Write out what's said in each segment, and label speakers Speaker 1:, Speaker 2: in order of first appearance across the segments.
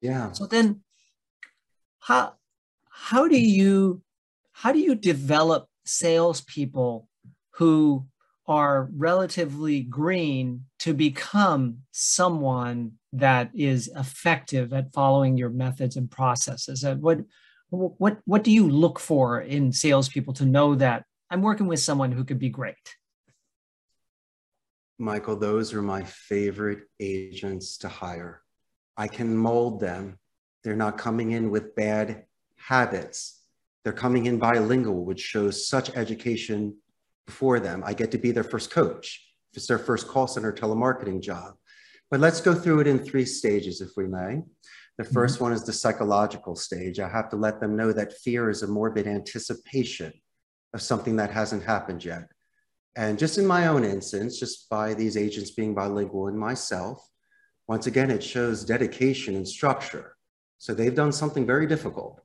Speaker 1: Yeah.
Speaker 2: So then how how do you how do you develop salespeople who are relatively green to become someone that is effective at following your methods and processes? Uh, what what what do you look for in salespeople to know that I'm working with someone who could be great?
Speaker 1: Michael, those are my favorite agents to hire. I can mold them. They're not coming in with bad habits. They're coming in bilingual, which shows such education before them. I get to be their first coach. If it's their first call center telemarketing job. But let's go through it in three stages, if we may. The 1st mm-hmm. one is the psychological stage. I have to let them know that fear is a morbid anticipation of something that hasn't happened yet. And just in my own instance, just by these agents being bilingual and myself, once again, it shows dedication and structure. So they've done something very difficult.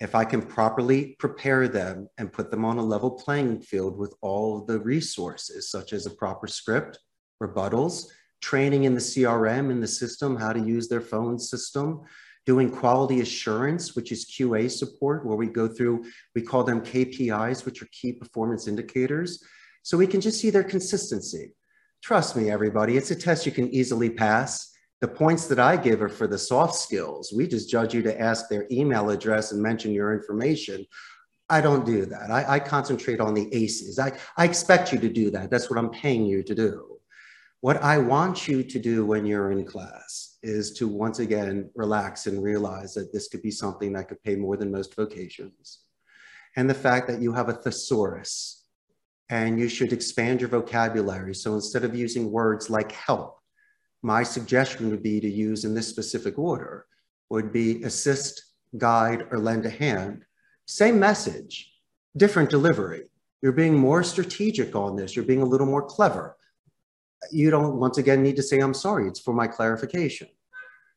Speaker 1: If I can properly prepare them and put them on a level playing field with all the resources, such as a proper script, rebuttals, training in the CRM in the system, how to use their phone system, doing quality assurance, which is QA support, where we go through, we call them KPIs, which are key performance indicators. So we can just see their consistency. Trust me, everybody, it's a test you can easily pass. The points that I give are for the soft skills. We just judge you to ask their email address and mention your information. I don't do that. I, I concentrate on the ACEs. I, I expect you to do that. That's what I'm paying you to do. What I want you to do when you're in class is to once again relax and realize that this could be something that could pay more than most vocations. And the fact that you have a thesaurus and you should expand your vocabulary. So instead of using words like help, my suggestion would be to use in this specific order would be assist, guide, or lend a hand. Same message, different delivery. You're being more strategic on this. You're being a little more clever. You don't, once again, need to say, I'm sorry, it's for my clarification.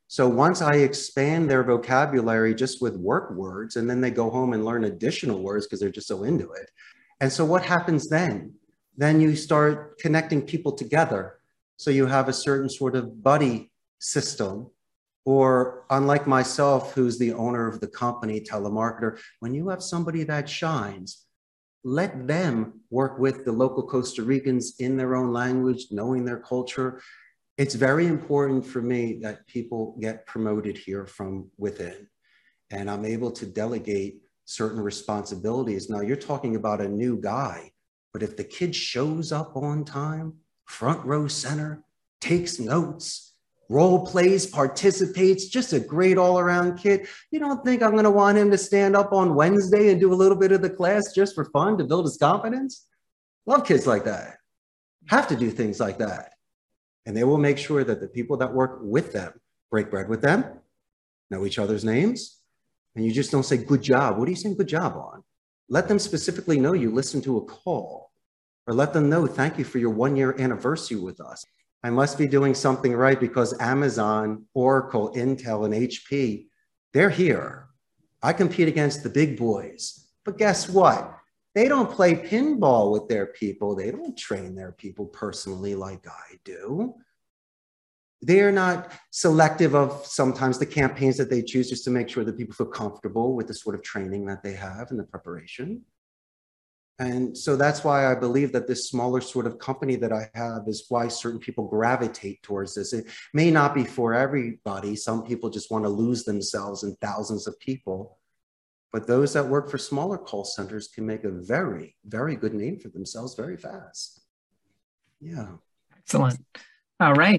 Speaker 1: So once I expand their vocabulary just with work words, and then they go home and learn additional words because they're just so into it. And so what happens then? Then you start connecting people together so you have a certain sort of buddy system. Or unlike myself, who's the owner of the company, telemarketer, when you have somebody that shines, let them work with the local Costa Ricans in their own language, knowing their culture. It's very important for me that people get promoted here from within. And I'm able to delegate certain responsibilities. Now, you're talking about a new guy, but if the kid shows up on time, front row center, takes notes, role plays, participates, just a great all around kid. You don't think I'm going to want him to stand up on Wednesday and do a little bit of the class just for fun to build his confidence? Love kids like that. Have to do things like that. And they will make sure that the people that work with them break bread with them, know each other's names, and you just don't say good job. What are you saying good job on? Let them specifically know you listened to a call or let them know, thank you for your one year anniversary with us. I must be doing something right because Amazon, Oracle, Intel, and HP, they're here. I compete against the big boys. But guess what? They don't play pinball with their people. They don't train their people personally like I do. They're not selective of sometimes the campaigns that they choose just to make sure that people feel comfortable with the sort of training that they have and the preparation. And so that's why I believe that this smaller sort of company that I have is why certain people gravitate towards this. It may not be for everybody. Some people just want to lose themselves in thousands of people. But those that work for smaller call centers can make a very, very good name for themselves very fast. Yeah.
Speaker 2: Excellent. All right.